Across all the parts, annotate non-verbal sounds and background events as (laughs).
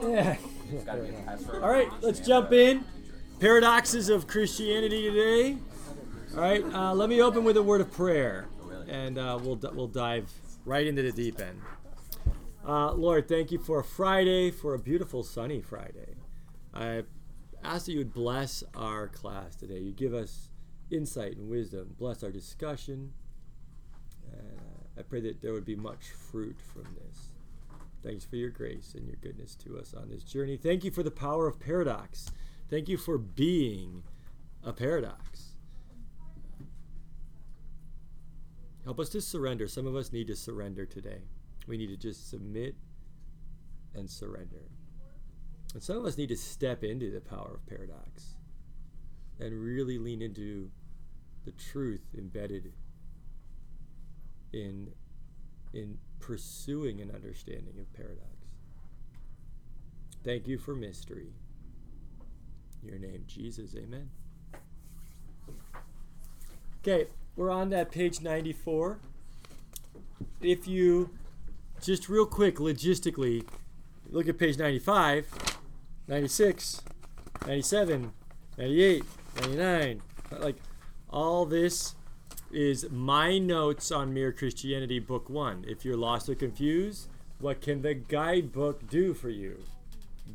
Yeah. (laughs) All right, let's jump in. Paradoxes of Christianity today. All right, uh, let me open with a word of prayer, and uh, we'll we'll dive right into the deep end. Uh, Lord, thank you for a Friday, for a beautiful sunny Friday. I ask that you would bless our class today. You give us insight and wisdom. Bless our discussion. Uh, I pray that there would be much fruit from this. Thanks for your grace and your goodness to us on this journey. Thank you for the power of paradox. Thank you for being a paradox. Help us to surrender. Some of us need to surrender today. We need to just submit and surrender. And some of us need to step into the power of paradox and really lean into the truth embedded in in pursuing an understanding of paradox. Thank you for mystery. Your name, Jesus. Amen. Okay, we're on that page 94. If you just real quick, logistically, look at page 95, 96, 97, 98, 99. Like all this is my notes on Mere Christianity, book one. If you're lost or confused, what can the guidebook do for you?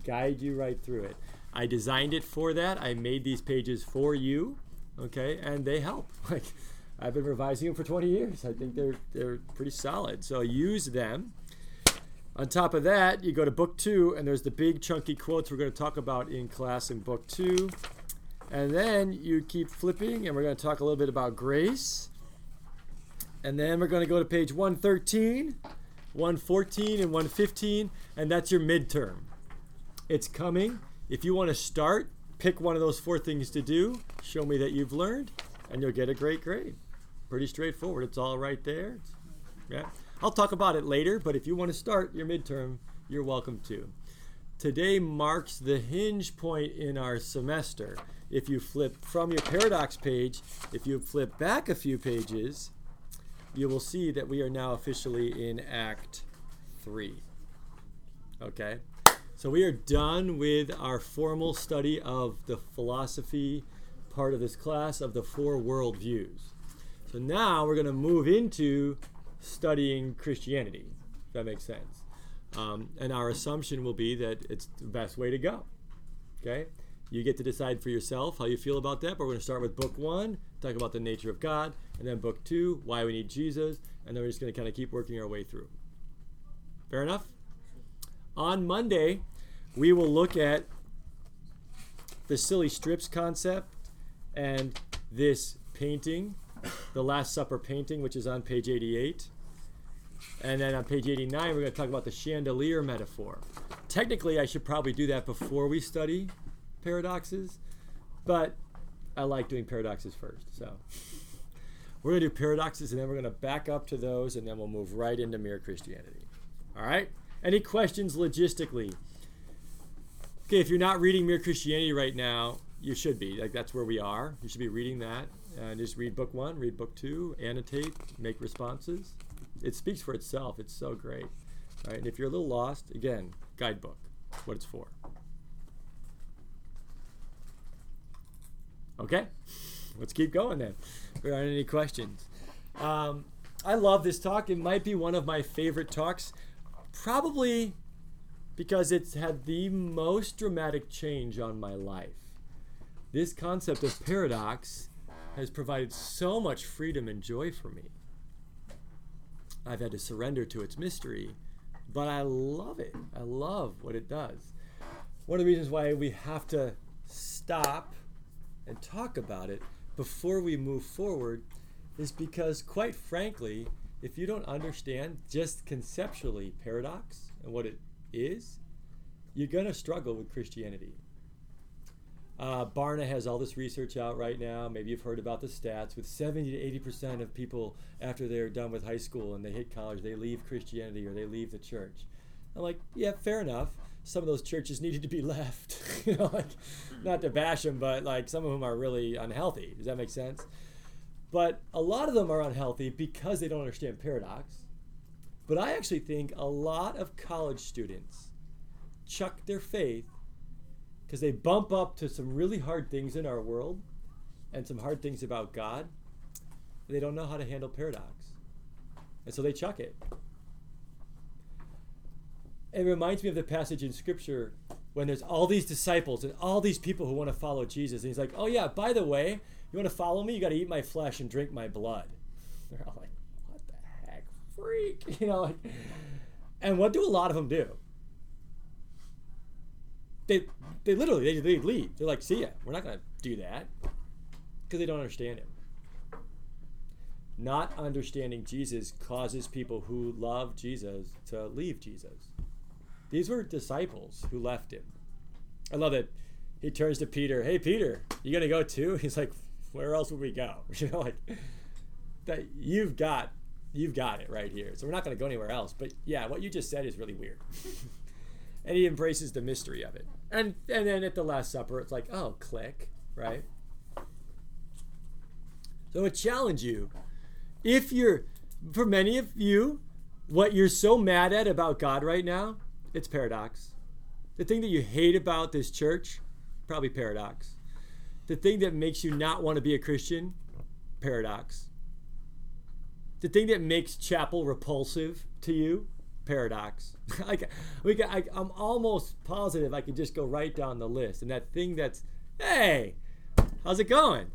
Guide you right through it. I designed it for that. I made these pages for you, okay, and they help. (laughs) Like I've been revising them for 20 years. I think they're they're pretty solid. So use them. On top of that, you go to book two, and there's the big chunky quotes we're going to talk about in class in book two. And then you keep flipping, and we're going to talk a little bit about grace. And then we're going to go to page 113, 114, and 115, and that's your midterm. It's coming. If you want to start, pick one of those four things to do, show me that you've learned, and you'll get a great grade. Pretty straightforward. It's all right there. Yeah. I'll talk about it later, but if you want to start your midterm, you're welcome to. Today marks the hinge point in our semester. If you flip from your paradox page, if you flip back a few pages, you will see that we are now officially in Act 3. Okay? So we are done with our formal study of the philosophy part of this class of the four worldviews. So now we're going to move into studying Christianity, if that makes sense. Um, and our assumption will be that it's the best way to go. Okay? You get to decide for yourself how you feel about that, but we're going to start with book one, talk about the nature of God, and then book two, why we need Jesus, and then we're just going to kind of keep working our way through. Fair enough? On Monday, we will look at the silly strips concept and this painting, the Last Supper painting, which is on page 88. And then on page 89, we're going to talk about the chandelier metaphor. Technically, I should probably do that before we study paradoxes, but I like doing paradoxes first. So we're going to do paradoxes and then we're going to back up to those and then we'll move right into mere Christianity. All right? Any questions logistically? Okay, if you're not reading Mere Christianity right now, you should be. Like that's where we are. You should be reading that. And just read book one, read book two, annotate, make responses it speaks for itself. It's so great. Right? And if you're a little lost, again, guidebook, what it's for. Okay, let's keep going then. If there aren't any questions. Um, I love this talk. It might be one of my favorite talks, probably because it's had the most dramatic change on my life. This concept of paradox has provided so much freedom and joy for me. I've had to surrender to its mystery, but I love it. I love what it does. One of the reasons why we have to stop and talk about it before we move forward is because, quite frankly, if you don't understand just conceptually paradox and what it is, you're going to struggle with Christianity. Uh, Barna has all this research out right now. Maybe you've heard about the stats with 70 to 80 percent of people after they're done with high school and they hit college, they leave Christianity or they leave the church. I'm like, yeah, fair enough. Some of those churches needed to be (laughs) left. (laughs) you know, like not to bash them, but like some of them are really unhealthy. Does that make sense? But a lot of them are unhealthy because they don't understand paradox, But I actually think a lot of college students chuck their faith because they bump up to some really hard things in our world and some hard things about God. They don't know how to handle paradox. And so they chuck it. It reminds me of the passage in Scripture when there's all these disciples and all these people who want to follow Jesus. And he's like, oh, yeah, by the way, you want to follow me? You got to eat my flesh and drink my blood. (laughs) They're all like, what the heck? Freak. (laughs) You know, like, and what do a lot of them do? They, they literally, they, they leave. They're like, see ya. We're not going to do that because they don't understand him. Not understanding Jesus causes people who love Jesus to leave Jesus. These were disciples who left him. I love it. He turns to Peter, "Hey Peter, you gonna go too?" (laughs) He's like, "Where else would we go?" (laughs) You know, like that. You've got, you've got it right here. So we're not gonna go anywhere else. But yeah, what you just said is really weird. (laughs) and he embraces the mystery of it. And and then at the Last Supper, it's like, oh, click, right? So I challenge you, if you're, for many of you, what you're so mad at about God right now it's paradox. The thing that you hate about this church, probably paradox. The thing that makes you not want to be a Christian, paradox. The thing that makes chapel repulsive to you, paradox. (laughs) like we can, I, I'm almost positive I could just go right down the list. And that thing that's, hey, how's it going?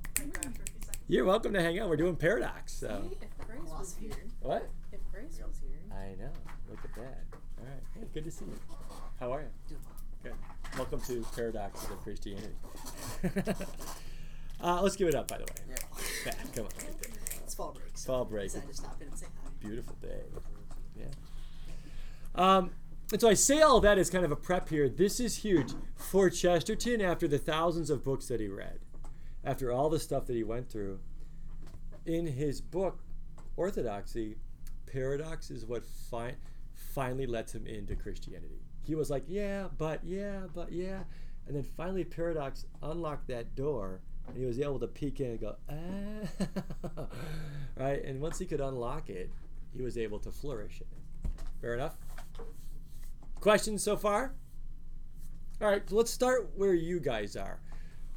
You're welcome to hang out. We're doing paradox. So. If Grace was here. What? If Grace was here. I know. Look at that. All right. Hey, good to see you. How are you? Good. Welcome to Paradoxes of Christianity. (laughs) uh, let's give it up, by the way. Yeah. Yeah, (laughs) come on, right there. It's fall break. So Fall break. Decided to stop in and say hi. Beautiful day. Yeah. Um, and so I say all that as kind of a prep here. This is huge for Chesterton after the thousands of books that he read, after all the stuff that he went through. In his book, Orthodoxy, paradox is what fi- finally lets him into Christianity. He was like, yeah, but yeah, but yeah. And then finally, paradox unlocked that door, and he was able to peek in and go, ah, (laughs) right? And once he could unlock it, he was able to flourish in it. Fair enough? Questions so far? All right, so let's start where you guys are.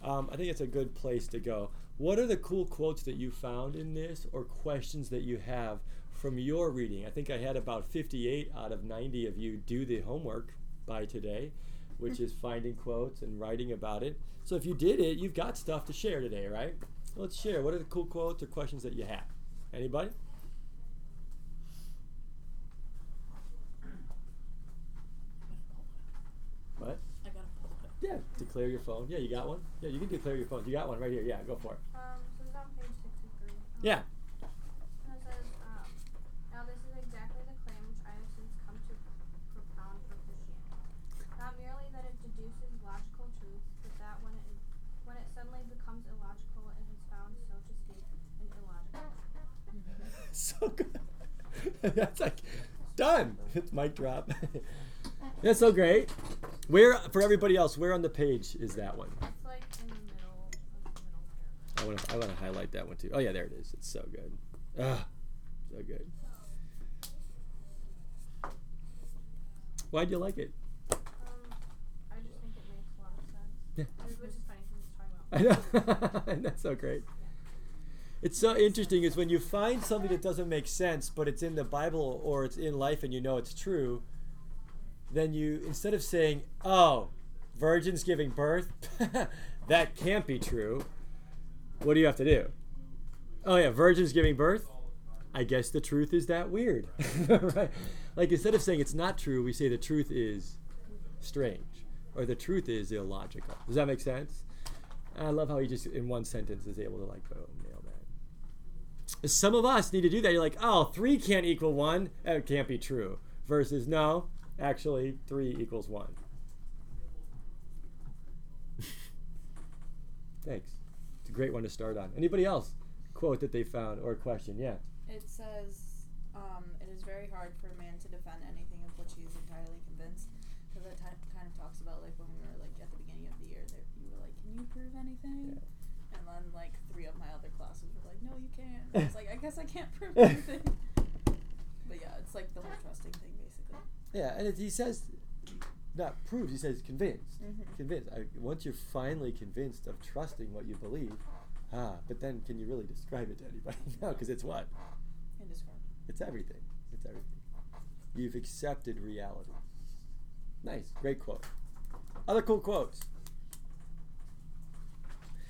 Um, I think it's a good place to go. What are the cool quotes that you found in this or questions that you have from your reading? I think I had about 58 out of 90 of you do the homework by today, which is finding quotes and writing about it. So if you did it, you've got stuff to share today, right? Let's share. What are the cool quotes or questions that you have? Anybody? What? I gotta pull it up. Yeah, declare your phone. Yeah, you got one? Yeah, you can declare your phone. You got one right here. Yeah, go for it. Um, so it's on page 63. Um, Yeah. And it says, um, now this is exactly the claim which I have since come to propound for Christianity. Not merely that it deduces logical truths, but that when it, when it suddenly becomes illogical, it has found, so to speak, an illogical. (laughs) so good. (laughs) That's like done. It's mic drop. (laughs) That's so great. Where for everybody else? Where on the page is that one? It's like in the middle of the middle. I want to. I want to highlight that one too. Oh yeah, there it is. It's so good. Ah, so good. Why'd you like it? Um, I just think it makes a lot of sense. Yeah. Which is funny because it's talking about. I know. (laughs) That's so great. It's so interesting is when you find something that doesn't make sense, but it's in the Bible or it's in life and you know it's true, then you, instead of saying, oh, virgins giving birth, (laughs) that can't be true, what do you have to do? Oh, yeah, virgins giving birth? I guess the truth is that weird. (laughs) right? Like instead of saying it's not true, we say the truth is strange or the truth is illogical. Does that make sense? I love how he just in one sentence is able to like boom nail that. Some of us need to do that. You're like, oh, three can't equal one. That can't be true. Versus no, actually three equals one. Thanks. It's a great one to start on. Anybody else quote that they found or question? Yeah. It says, um, it is very hard for a man to defend anything of which he is entirely convinced. Because that ti- kind of talks about like when we were like at the beginning of the year, that you were like, "Can you prove anything?" And then like three of my other classes were like, "No, you can't." I was like, "I guess I can't prove anything." (laughs) but yeah, it's like the whole trust Yeah, and it, he says, not proves. He says convinced. Mhm. Convinced. I, once you're finally convinced of trusting what you believe, ah, but then can you really describe it to anybody? (laughs) no, because it's what? Indescribable. It's everything. It's everything. You've accepted reality. Nice. Great quote. Other cool quotes.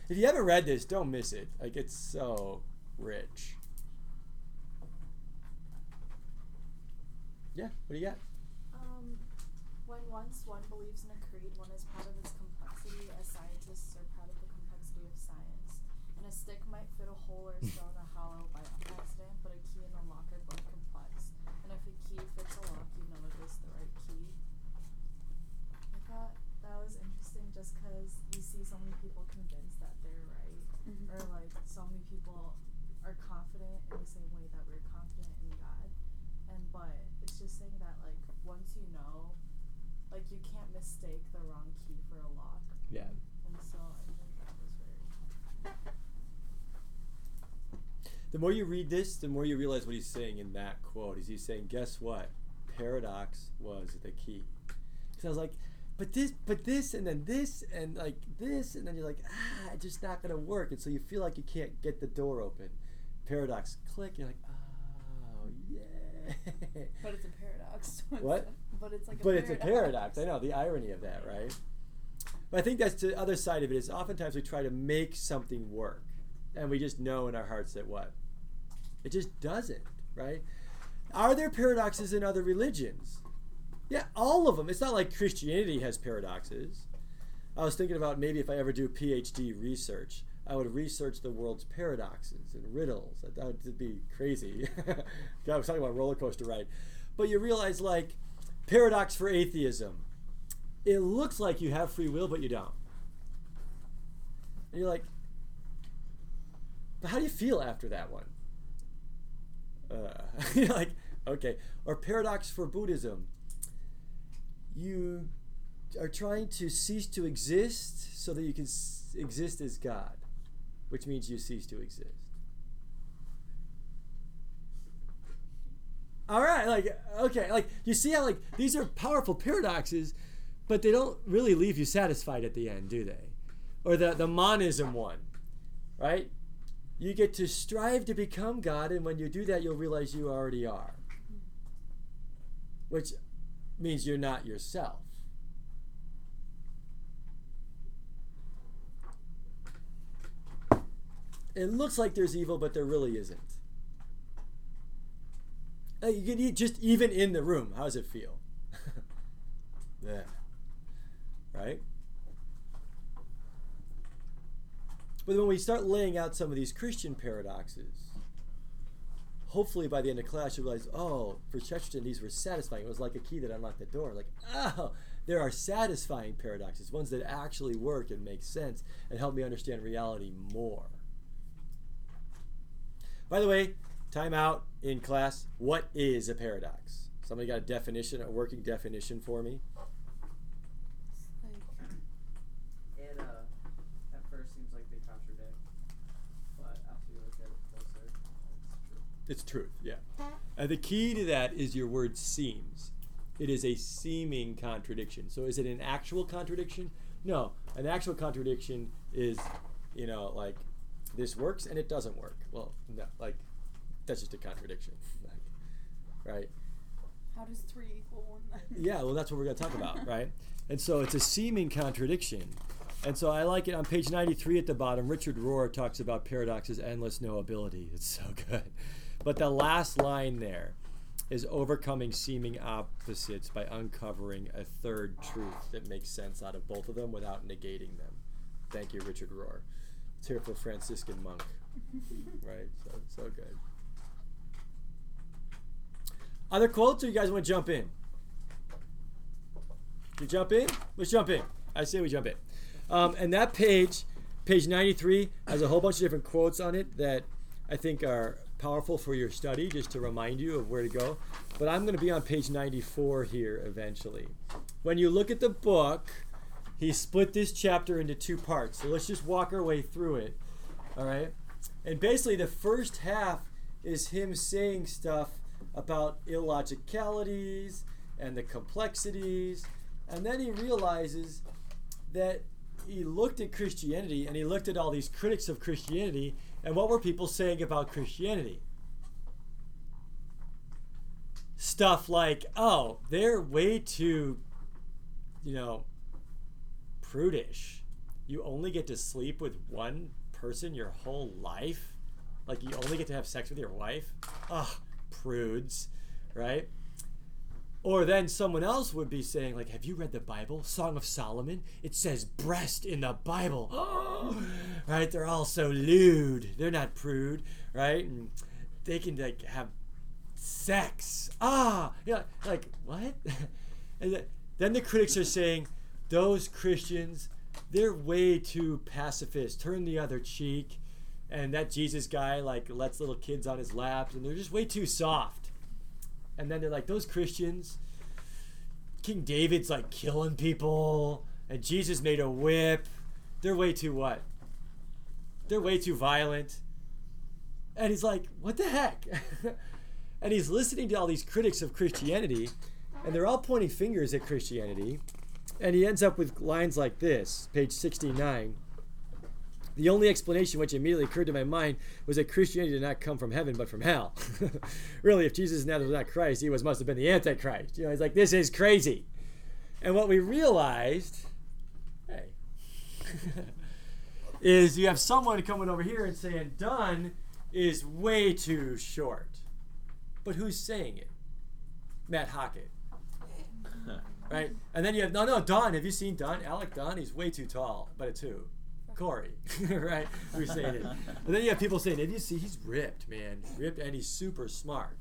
If you haven't read this, don't miss it. Like it's so rich. Yeah, what do you got? Once one believes in a creed, one is proud of its complexity, as scientists are proud of the complexity of science. And a stick might fit a hole or a stone or hollow by accident, but a key and a lock are both complex. And if a key fits a lock, you know it is the right key. I thought that was interesting just because you see so many people convinced that they're right. Mhm. Or like so many people are confident in the same way that we're confident in God. And but it's just saying that like once you know, like you can't mistake the wrong key for a lock. Yeah. And so I think that was very The more you read this, the more you realize what he's saying in that quote. Is he's saying, guess what? Paradox was the key. Because I was like, but this, but this, and then this, and like this, and then you're like, ah, it's just not gonna work, and so you feel like you can't get the door open. Paradox, click. You're like, oh yeah. But it's a paradox. so it's (laughs) What? A- but it's like a but paradox. it's a paradox. I know the irony of that, right? But I think that's the other side of it is oftentimes we try to make something work, and we just know in our hearts that what it just doesn't, right? Are there paradoxes in other religions? Yeah, all of them. It's not like Christianity has paradoxes. I was thinking about maybe if I ever do PhD research, I would research the world's paradoxes and riddles. That that would be crazy. (laughs) God, I was talking about roller coaster ride, but you realize like paradox for atheism. It looks like you have free will, but you don't. And you're like, but how do you feel after that one? Uh, (laughs) you're like, okay. Or paradox for Buddhism. You are trying to cease to exist so that you can s- exist as God, which means you cease to exist. All right, like okay, like you see how like these are powerful paradoxes, but they don't really leave you satisfied at the end, do they? Or the the monism one, right? You get to strive to become God, and when you do that, you'll realize you already are, which means you're not yourself. It looks like there's evil, but there really isn't. You can eat just even in the room. How does it feel? (laughs) yeah. Right? But when we start laying out some of these Christian paradoxes, hopefully by the end of class you realize, oh, for Chesterton these were satisfying. It was like a key that unlocked the door. Like, oh, there are satisfying paradoxes, ones that actually work and make sense and help me understand reality more. By the way, time out in class. What is a paradox? Somebody got a definition, a working definition for me? It uh, at first seems like they contradict, but after you look at it closer, it's true. It's truth, yeah. And the key to that is your word seems. It is a seeming contradiction. So is it an actual contradiction? No. An actual contradiction is, you know, like this works and it doesn't work. Well, no, like that's just a contradiction. (laughs) Right? how does three equal one then? Yeah, well, that's what we're going to talk about, (laughs) right? And so it's a seeming contradiction. And so I like it on page 93 at the bottom. Richard Rohr talks about paradoxes, endless knowability. It's so (laughs) good. But the last line there is overcoming seeming opposites by uncovering a third truth that makes sense out of both of them without negating them. Thank you, Richard Rohr. It's here for Franciscan monk, right? So, so good. Other quotes, or you guys want to jump in? You jump in? Let's jump in. I say we jump in. Um, and that page, page 93, has a whole bunch of different quotes on it that I think are powerful for your study, just to remind you of where to go. But I'm going to be on page 94 here eventually. When you look at the book, he split this chapter into two parts. So let's just walk our way through it. All right? And basically, the first half is him saying stuff about illogicalities and the complexities. And then he realizes that he looked at Christianity and he looked at all these critics of Christianity and what were people saying about Christianity? Stuff like, oh, they're way too, you know, prudish. You only get to sleep with one person your whole life. Like you only get to have sex with your wife. Ugh, prudes, right? Or then someone else would be saying, like, have you read the Bible? Song of Solomon? It says breast in the Bible. (gasps) right? They're all so lewd. They're not prude, right? And they can like have sex. Ah, yeah, like what? (laughs) and then the critics are saying those Christians, they're way too pacifist. Turn the other cheek. And that Jesus guy like lets little kids on his laps, and they're just way too soft. And then they're like those Christians. King David's like killing people, and Jesus made a whip. They're way too what? They're way too violent. And he's like, what the heck? (laughs) and he's listening to all these critics of Christianity, and they're all pointing fingers at Christianity. And he ends up with lines like this, page 69. The only explanation which immediately occurred to my mind was that Christianity did not come from heaven but from hell. (laughs) really, if Jesus was not Christ, he was must have been the Antichrist. You know, he's like, this is crazy. And what we realized, hey, (laughs) is you have someone coming over here and saying Don is way too short. But who's saying it? Matt Hockett. (laughs) right? And then you have, no, no, Don. Have you seen Don? Alec Don? He's way too tall. But it's who? Corey, (laughs) right? Who's saying it? And then you have people saying, "Have you see? He's ripped, man, ripped, and he's super smart."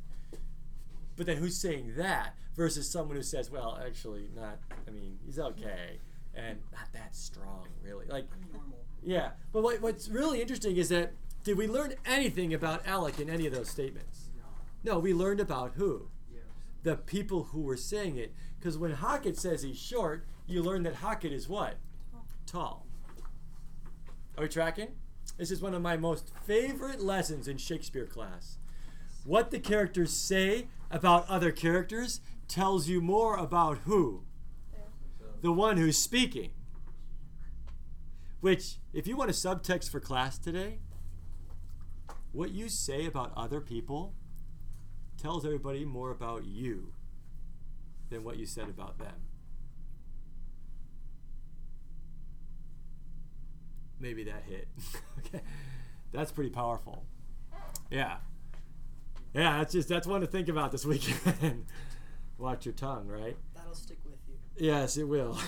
But then who's saying that versus someone who says, "Well, actually, not. I mean, he's okay, and not that strong, really." Like, Normal. yeah. But what, what's really interesting is that did we learn anything about Alec in any of those statements? No, we learned about who? The people who were saying it. Because when Hockett says he's short, you learn that Hockett is what? Tall. Are we tracking? This is one of my most favorite lessons in Shakespeare class. What the characters say about other characters tells you more about who? The one who's speaking. Which, if you want a subtext for class today, what you say about other people tells everybody more about you than what you said about them. Maybe that hit. (laughs) okay. That's pretty powerful. Yeah. Yeah, that's just that's one to think about this (laughs) weekend. Watch your tongue, right? That'll stick with you. Yes, it will.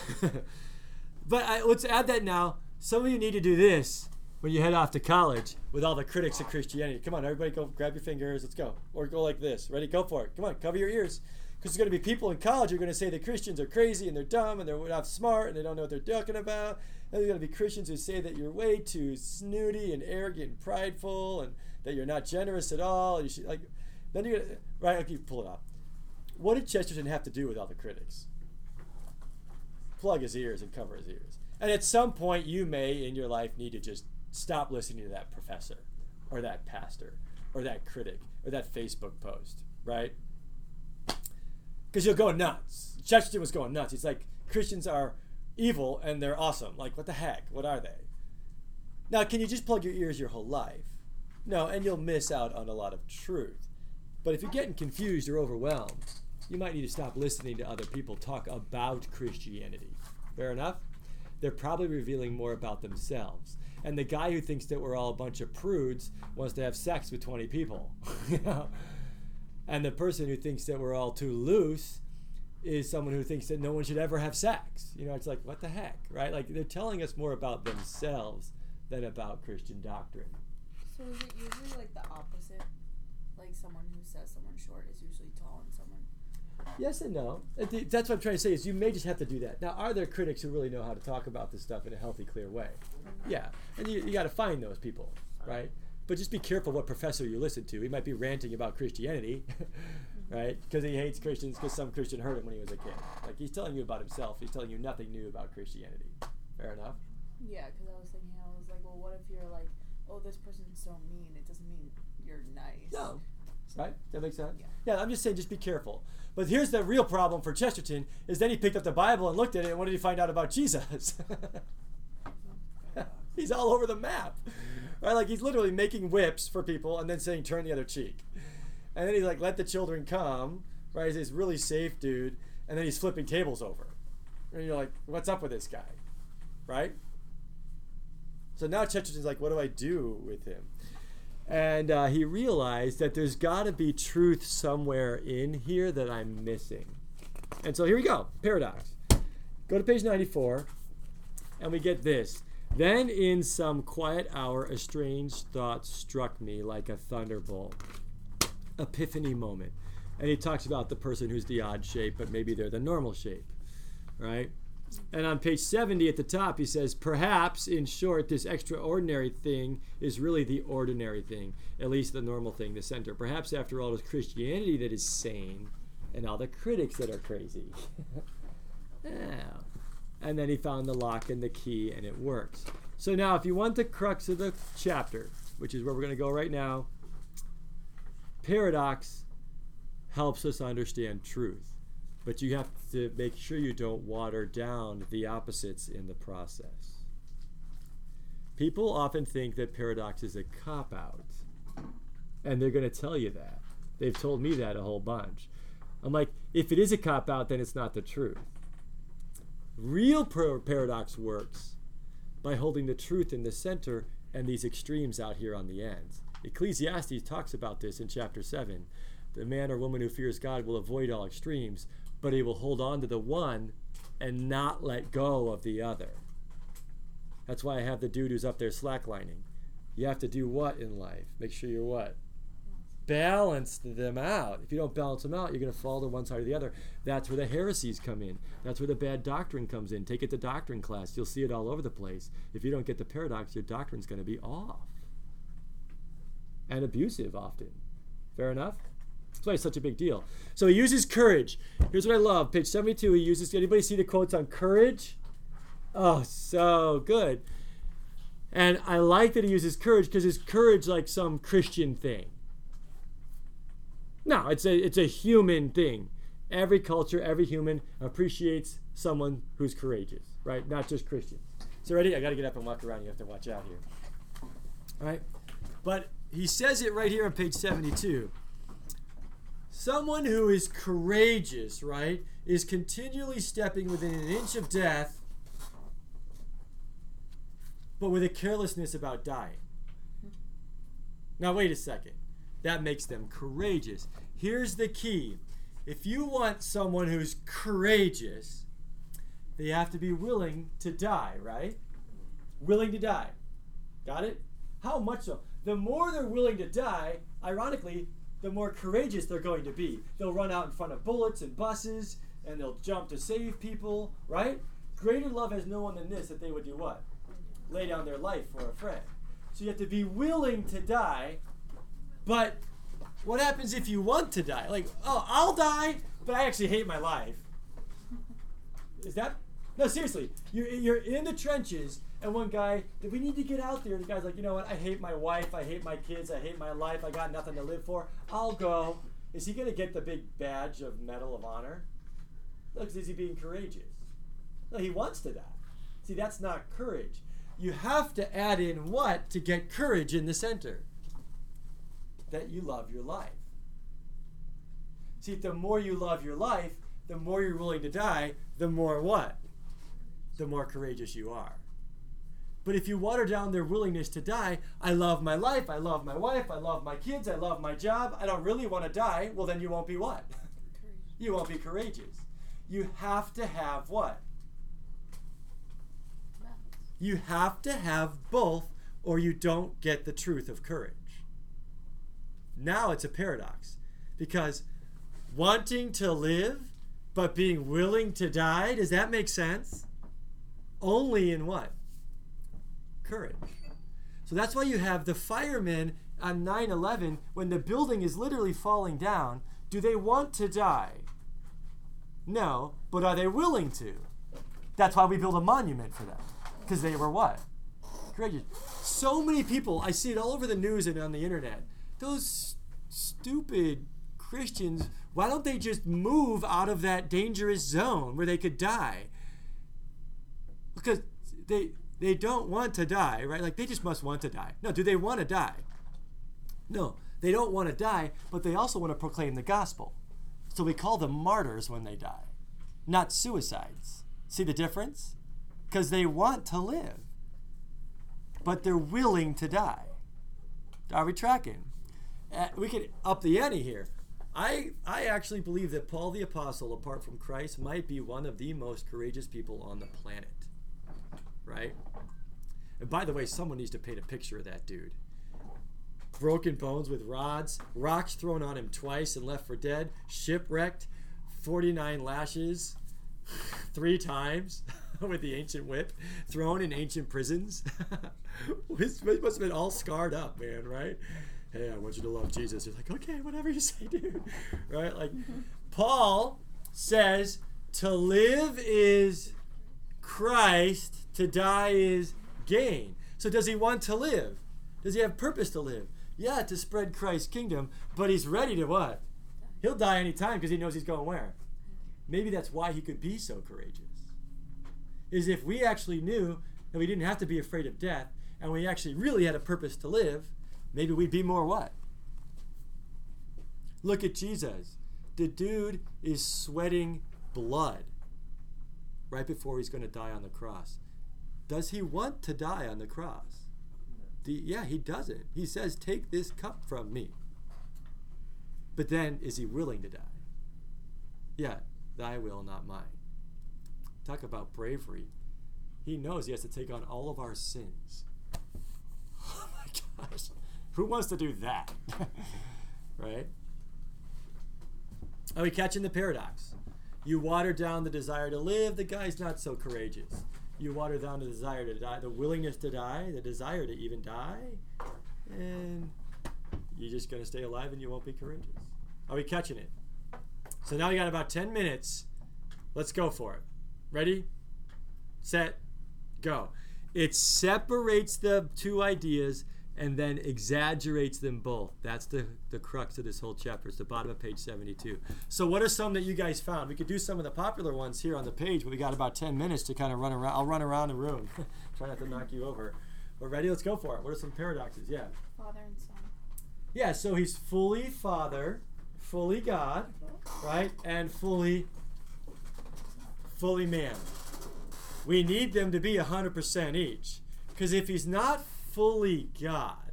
(laughs) but I, let's add that now. Some of you need to do this when you head off to college with all the critics of Christianity. Come on, everybody, go grab your fingers. Let's go. Or go like this. Ready? Go for it. Come on, cover your ears. Because there's going to be people in college who are going to say that Christians are crazy and they're dumb and they're not smart and they don't know what they're talking about. And there's going to be Christians who say that you're way too snooty and arrogant and prideful and that you're not generous at all. You should like. Then you're gonna right. Okay, pull it up. What did Chesterton have to do with all the critics? Plug his ears and cover his ears. And at some point, you may in your life need to just stop listening to that professor or that pastor or that critic or that Facebook post, right? Because you'll go nuts. Chesterton was going nuts. He's like, Christians are evil and they're awesome. Like, what the heck? What are they? Now, can you just plug your ears your whole life? No, and you'll miss out on a lot of truth. But if you're getting confused or overwhelmed, you might need to stop listening to other people talk about Christianity. Fair enough? They're probably revealing more about themselves. And the guy who thinks that we're all a bunch of prudes wants to have sex with 20 people. (laughs) you know? And the person who thinks that we're all too loose is someone who thinks that no one should ever have sex. You know, it's like, what the heck, right? Like they're telling us more about themselves than about Christian doctrine. So is it usually like the opposite? Like someone who says someone short is usually tall and someone Yes and no. That's what I'm trying to say is you may just have to do that. Now, are there critics who really know how to talk about this stuff in a healthy, clear way? Mm-hmm. Yeah, and you, you got to find those people, right? But just be careful what professor you listen to. He might be ranting about Christianity, (laughs) right? Because he hates Christians because some Christian hurt him when he was a kid. Like he's telling you about himself. He's telling you nothing new about Christianity. Fair enough. Yeah, because I was thinking, I was like, well, what if you're like, oh, this person's so mean? It doesn't mean you're nice. No, Right? That makes sense? Yeah. Yeah, I'm just saying, just be careful. But here's the real problem for Chesterton: is then he picked up the Bible and looked at it, and what did he find out about Jesus? (laughs) (laughs) he's all over the map, right? Like he's literally making whips for people and then saying, "Turn the other cheek," and then he's like, "Let the children come," right? He's this really safe dude, and then he's flipping tables over, and you're like, "What's up with this guy?" Right? So now Chesterton's like, "What do I do with him?" And uh, he realized that there's got to be truth somewhere in here that I'm missing. And so here we go paradox. Go to page 94, and we get this. Then in some quiet hour, a strange thought struck me like a thunderbolt. Epiphany moment. And he talks about the person who's the odd shape, but maybe they're the normal shape, right? And on page 70 at the top, he says, Perhaps, in short, this extraordinary thing is really the ordinary thing, at least the normal thing, the center. Perhaps, after all, it's Christianity that is sane and all the critics that are crazy. (laughs) yeah. And then he found the lock and the key, and it works. So now, if you want the crux of the chapter, which is where we're going to go right now, paradox helps us understand truth but you have to make sure you don't water down the opposites in the process. People often think that paradox is a cop out, and they're going to tell you that. They've told me that a whole bunch. I'm like, if it is a cop out, then it's not the truth. Real par- paradox works by holding the truth in the center and these extremes out here on the ends. Ecclesiastes talks about this in chapter 7. The man or woman who fears God will avoid all extremes, but he will hold on to the one and not let go of the other. That's why I have the dude who's up there slacklining. You have to do what in life? Make sure you're what? Balance them out. If you don't balance them out, you're going to fall to one side or the other. That's where the heresies come in. That's where the bad doctrine comes in. Take it to doctrine class. You'll see it all over the place. If you don't get the paradox, your doctrine's going to be off and abusive often. Fair enough? That's why it's such a big deal. So he uses courage. Here's what I love. Page 72, he uses, anybody see the quotes on courage? Oh, so good. And I like that he uses courage because is courage like some Christian thing? No, it's a it's a human thing. Every culture, every human appreciates someone who's courageous, right? Not just Christians. So ready? I got to get up and walk around. You have to watch out here. All right? But he says it right here on page 72. Someone who is courageous, right, is continually stepping within an inch of death, but with a carelessness about dying. Now, wait a second. That makes them courageous. Here's the key if you want someone who's courageous, they have to be willing to die, right? Willing to die. Got it? How much so? The more they're willing to die, ironically, the more courageous they're going to be. They'll run out in front of bullets and buses and they'll jump to save people, right? Greater love has no one than this that they would do what? Lay down their life for a friend. So you have to be willing to die, but what happens if you want to die? Like, oh, I'll die, but I actually hate my life. Is that no? Seriously, you're you're in the trenches, and one guy, we need to get out there, the guy's like, you know what? I hate my wife, I hate my kids, I hate my life, I got nothing to live for. I'll go. Is he gonna get the big badge of Medal of Honor? Look, is he being courageous? No, he wants to die. See, that's not courage. You have to add in what to get courage in the center? That you love your life. See, the more you love your life, the more you're willing to die, the more what? The more courageous you are. But if you water down their willingness to die, I love my life, I love my wife, I love my kids, I love my job, I don't really want to die, well, then you won't be what? (laughs) you won't be courageous. You have to have what? You have to have both, or you don't get the truth of courage. Now it's a paradox because wanting to live but being willing to die, does that make sense? Only in what? Courage. So that's why you have the firemen on 9 11 when the building is literally falling down. Do they want to die? No, but are they willing to? That's why we build a monument for them. Because they were what? Courageous. So many people, I see it all over the news and on the internet. Those stupid Christians, why don't they just move out of that dangerous zone where they could die? Because they they don't want to die, right? Like they just must want to die. No, do they want to die? No, they don't want to die, but they also want to proclaim the gospel. So we call them martyrs when they die, not suicides. See the difference? Because they want to live, but they're willing to die. Are we tracking? Uh, we could up the ante here. I, I actually believe that Paul the Apostle, apart from Christ, might be one of the most courageous people on the planet. Right? And by the way, someone needs to paint a picture of that dude. Broken bones with rods, rocks thrown on him twice and left for dead, shipwrecked, 49 lashes, (sighs) three times (laughs) with the ancient whip, thrown in ancient prisons. (laughs) must have been all scarred up, man, right? Hey, I want you to love Jesus. He's like, okay, whatever you (laughs) say, dude. Right? Like, Paul says to live is Christ, to die is gain. So, does he want to live? Does he have purpose to live? Yeah, to spread Christ's kingdom, but he's ready to what? He'll die anytime because he knows he's going where? Maybe that's why he could be so courageous. Is if we actually knew that we didn't have to be afraid of death and we actually really had a purpose to live, maybe we'd be more what? Look at Jesus. The dude is sweating blood right before he's going to die on the cross. Does he want to die on the cross? The, yeah, he doesn't. He says, Take this cup from me. But then, is he willing to die? Yeah, thy will, not mine. Talk about bravery. He knows he has to take on all of our sins. (laughs) Oh my gosh. Who wants to do that? (laughs) right? Are we catching the paradox? You water down the desire to live, the guy's not so courageous. You water down the desire to die, the willingness to die, the desire to even die, and you're just going to stay alive and you won't be courageous. Are we catching it? So now we got about 10 minutes. Let's go for it. Ready? Set, go. It separates the two ideas and then exaggerates them both. That's the, the crux of this whole chapter. It's the bottom of page 72. So, what are some that you guys found? We could do some of the popular ones here on the page, but we got about 10 minutes to kind of run around. I'll run around the room. (laughs) Try not to knock you over. We're ready? Let's go for it. What are some paradoxes? Yeah. Father and son. Yeah, so he's fully Father, fully God, right? And fully fully man. We need them to be 100% each. Because if he's not fully God,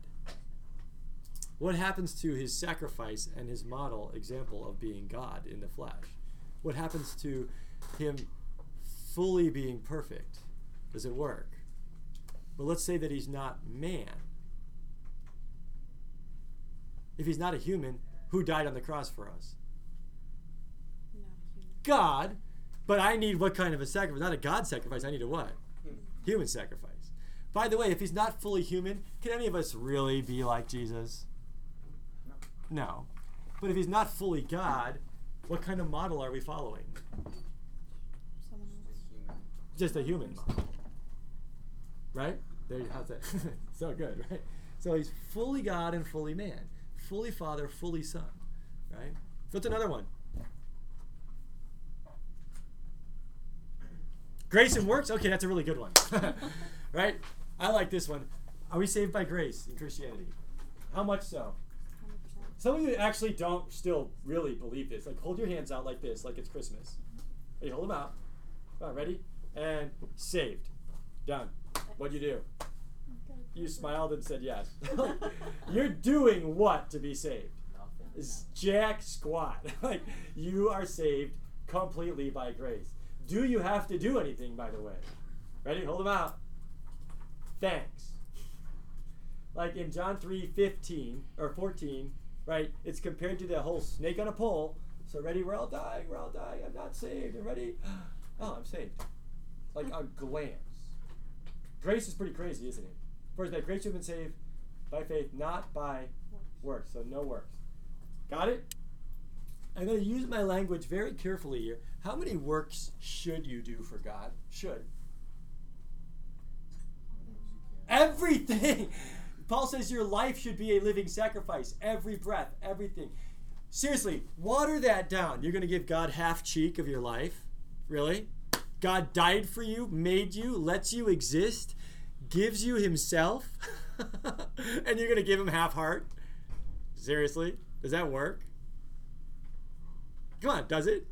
what happens to his sacrifice and his model example of being God in the flesh? What happens to him fully being perfect? Does it work? But let's say that he's not man. If he's not a human, who died on the cross for us? Not a human. God, but I need what kind of a sacrifice? Not a God sacrifice. I need a what? Human sacrifice. By the way, if he's not fully human, can any of us really be like Jesus? No. But if he's not fully God, what kind of model are we following? Someone. Just a human model. Right? There you have it. (laughs) so good, right? So he's fully God and fully man. Fully Father, fully Son. Right? So, what's another one? Grace and works? Okay, that's a really good one. (laughs) right? I like this one. Are we saved by grace in Christianity? How much so? 100%. Some of you actually don't still really believe this. Like, hold your hands out like this, like it's Christmas. Hey, hold them out. All right, ready? And saved. Done. What'd you do? You smiled and said yes. (laughs) You're doing what to be saved? Nothing. Is jack squat. (laughs) like, you are saved completely by grace. Do you have to do anything, by the way? Ready? Hold them out. Thanks. Like in John 3 15 or 14, right? It's compared to the whole snake on a pole. So, ready? We're all dying. We're all dying. I'm not saved. And ready? (gasps) Oh, I'm saved. Like a glance. Grace is pretty crazy, isn't it? First, by grace you've been saved by faith, not by works. So, no works. Got it? I'm going to use my language very carefully here. How many works should you do for God? Should. Everything. (laughs) Paul says your life should be a living sacrifice. Every breath, everything. Seriously, water that down. You're going to give God half cheek of your life? Really? God died for you, made you, lets you exist, gives you himself, (laughs) and you're going to give him half heart? Seriously? Does that work? Come on, does it?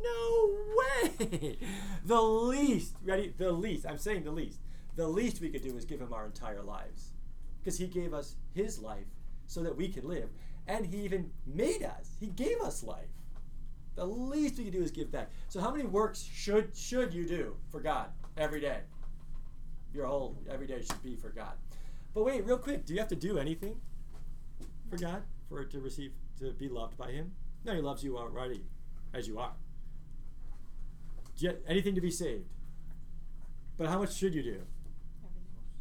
No way. (laughs) The least, ready? The least, I'm saying the least. The least we could do is give him our entire lives. Because he gave us his life so that we can live. And he even made us. He gave us life. The least we can do is give back. So how many works should should you do for God every day? Your whole every day should be for God. But wait, real quick, do you have to do anything for God for to receive to be loved by him? No, he loves you already as you are. You anything to be saved? But how much should you do?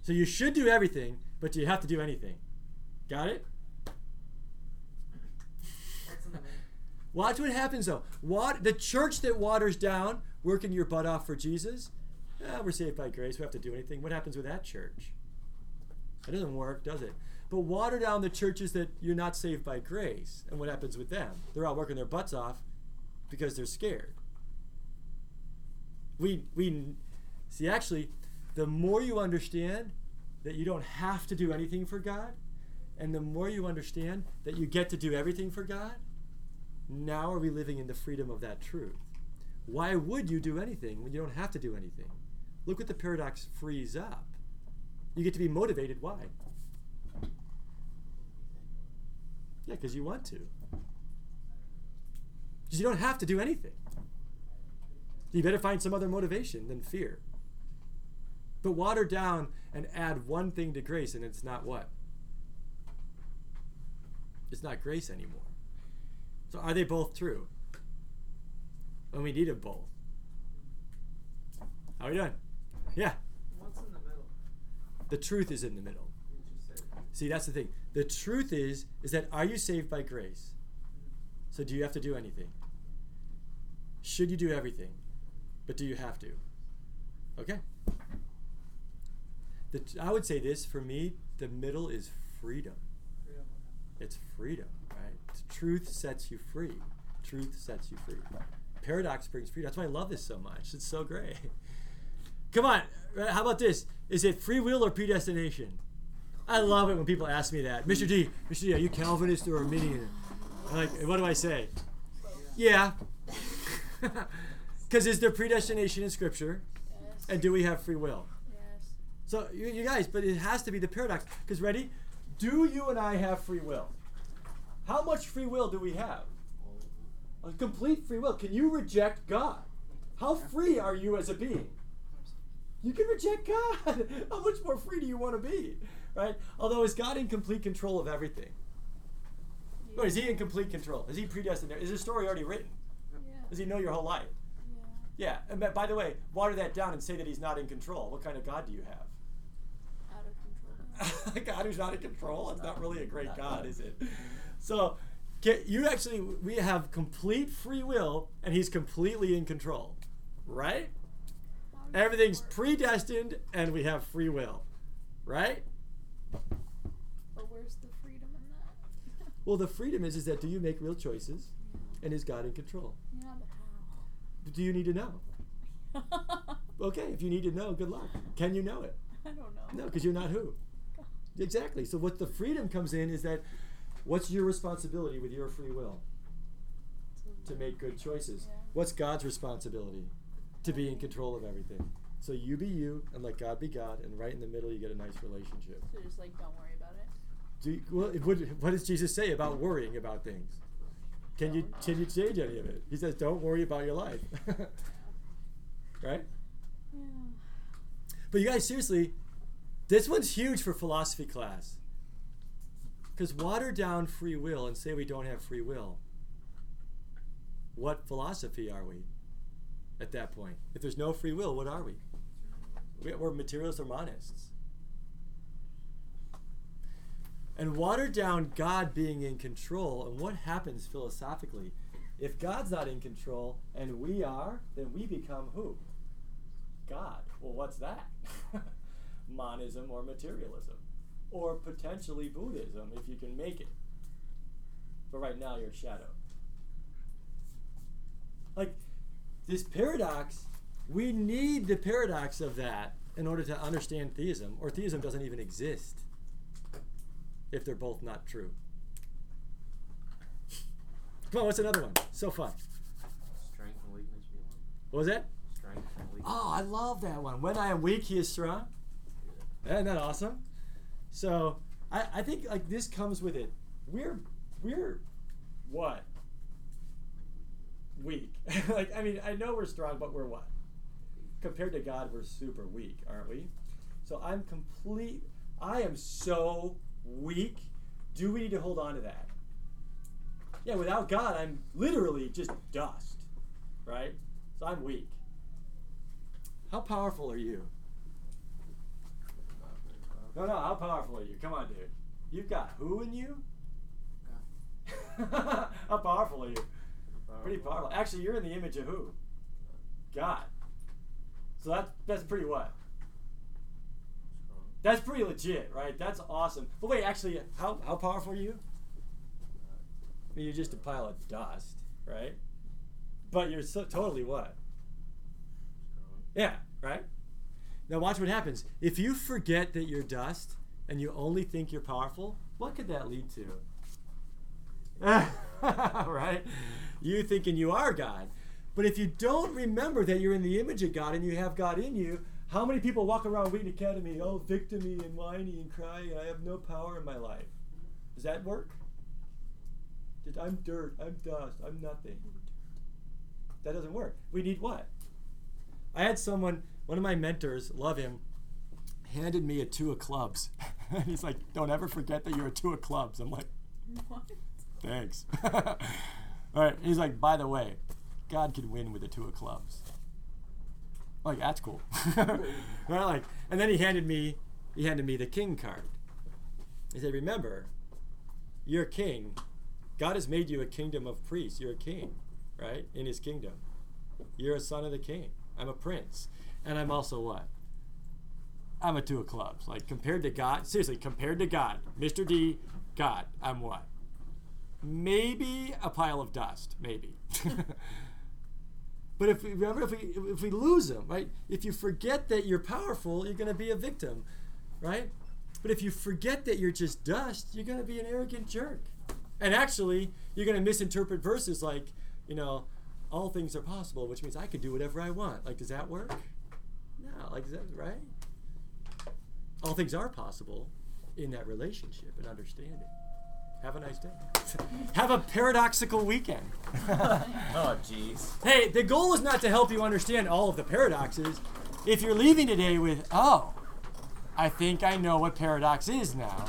So you should do everything, but you have to do anything? Got it? Watch what happens though. Wat- the church that waters down, working your butt off for Jesus, ah, we're saved by grace. We have to do anything. What happens with that church? It doesn't work, does it? But water down the churches that you're not saved by grace, and what happens with them? They're all working their butts off because they're scared. We we see actually, the more you understand that you don't have to do anything for God, and the more you understand that you get to do everything for God, now are we living in the freedom of that truth? Why would you do anything when you don't have to do anything? Look what the paradox frees up. You get to be motivated. Why? Yeah, because you want to. Because you don't have to do anything. You better find some other motivation than fear. But water down and add one thing to grace, and it's not what? It's not grace anymore. So are they both true? And we need them both. How are we doing? Yeah. What's in the middle? The truth is in the middle. You just said. See, that's the thing. The truth is is that are you saved by grace? So do you have to do anything? Should you do everything? But do you have to? Okay. The, I would say this for me, the middle is freedom. Freedom. It's freedom, right? Truth sets you free. Truth sets you free. Paradox brings freedom. That's why I love this so much. It's so great. (laughs) Come on. uh, How about this? Is it free will or predestination? I love it when people ask me that. Mr. D, Mr. D, are you Calvinist or Arminian? I'm like, what do I say? Yeah. (laughs) Because is there predestination in Scripture? And do we have free will? So you, you guys, but it has to be the paradox. Because ready? Do you and I have free will? How much free will do we have? A complete free will. Can you reject God? How free are you as a being? You can reject God. (laughs) How much more free do you want to be? Right? Although is God in complete control of everything? Or is he in complete control? Is he predestined? Is his story already written? Yeah. Does he know your whole life? Yeah. Yeah. And by the way, water that down and say that he's not in control. What kind of God do you have? Out of control. a God who's not in control. It's not really a great God, is it? So, ca- you actually, we have complete free will, and He's completely in control, right? Everything's predestined, and we have free will, right? But where's the freedom in that? (laughs) Well, the freedom is is that do you make real choices, and is God in control? yeah, but how Do you need to know? (laughs) Okay, if you need to know, good luck. Can you know it? I don't know. No, because you're not who. Exactly. So what the freedom comes in is that what's your responsibility with your free will? To make good choices. Yeah. What's God's responsibility? To be in control of everything. So you be you and let God be God, and right in the middle you get a nice relationship. So just like don't worry about it. Do you, well, what, what does Jesus say about worrying about things? Can you can you change any of it? He says, "Don't worry about your life." (laughs) right? Yeah. But you guys, seriously, this one's huge for philosophy class. Because water down free will and say we don't have free will. What philosophy are we at that point? If there's no free will, what are we? We- We're materialists or monists. And water down God being in control, and what happens philosophically? If God's not in control and we are, then we become who? God. Well, what's that? (laughs) Monism or materialism. or potentially Buddhism if you can make it. But right now you're a shadow. Like this paradox, we need the paradox of that in order to understand theism, or theism doesn't even exist if they're both not true. Come on, what's another one? So fun. Strength and weakness be one. What was that? Strength and weakness. Oh, I love that one. When I am weak, he is strong. Isn't that awesome? So I, I think like this comes with it. We're we're what? Weak. (laughs) like I mean, I know we're strong, but we're what? Compared to God, we're super weak, aren't we? So I'm complete I am so weak. Do we need to hold on to that? Yeah, without God, I'm literally just dust. Right? So I'm weak. How powerful are you? Powerful. No, no, how powerful are you? Come on, dude. You've got who in you? God. (laughs) how powerful are you? Pretty powerful. Actually, you're in the image of who? God. So that's that's pretty what? That's pretty legit, right? That's awesome. But wait, actually, how how powerful are you? I mean, you're just a pile of dust, right? But you're so totally what? Yeah, right? Now watch what happens. If you forget that you're dust and you only think you're powerful, what could that lead to? (laughs) right? You thinking you are God. But if you don't remember that you're in the image of God and you have God in you, how many people walk around Wheaton Academy, oh, victimy and whiny and crying, I have no power in my life? Does that work? I'm dirt, I'm dust, I'm nothing. That doesn't work. We need what? I had someone, one of my mentors, love him, handed me a two of clubs. and (laughs) he's like, don't ever forget that you're a two of clubs. I'm like, What? thanks. (laughs) All right. He's like, by the way, God could win with a two of clubs. I'm like, that's cool. (laughs) right? Like, and then he handed me, he handed me the king card. He said, remember, you're a king. God has made you a kingdom of priests. You're a king, right? In his kingdom. You're a son of the king. I'm a prince. And I'm also what? I'm a two of clubs. Like compared to God, seriously, compared to God, Mr. D, God, I'm what? Maybe a pile of dust, maybe. (laughs) but if we remember, if we if we lose them, right? If you forget that you're powerful, you're going to be a victim, right? But if you forget that you're just dust, you're going to be an arrogant jerk. And actually, you're going to misinterpret verses like, you know, all things are possible, which means I can do whatever I want. Like, does that work? No, like, is that right? All things are possible in that relationship and understanding. Have a nice day. (laughs) Have a paradoxical weekend. (laughs) Oh, jeez. hey, the goal is not to help you understand all of the paradoxes. If you're leaving today with, oh, I think I know what paradox is now,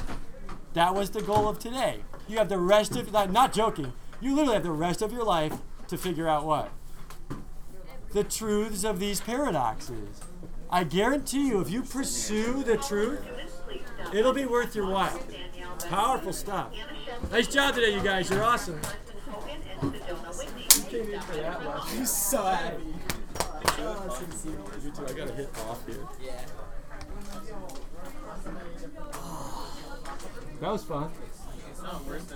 that was the goal of today. You have the rest of, not, not joking, you literally have the rest of your life to figure out what? The truths of these paradoxes. I guarantee you, if you pursue the truth, it'll be worth your while. Powerful stuff. Nice job today, you guys. You're awesome. He's so happy. You too. I gotta hit off here. Yeah. That was fun.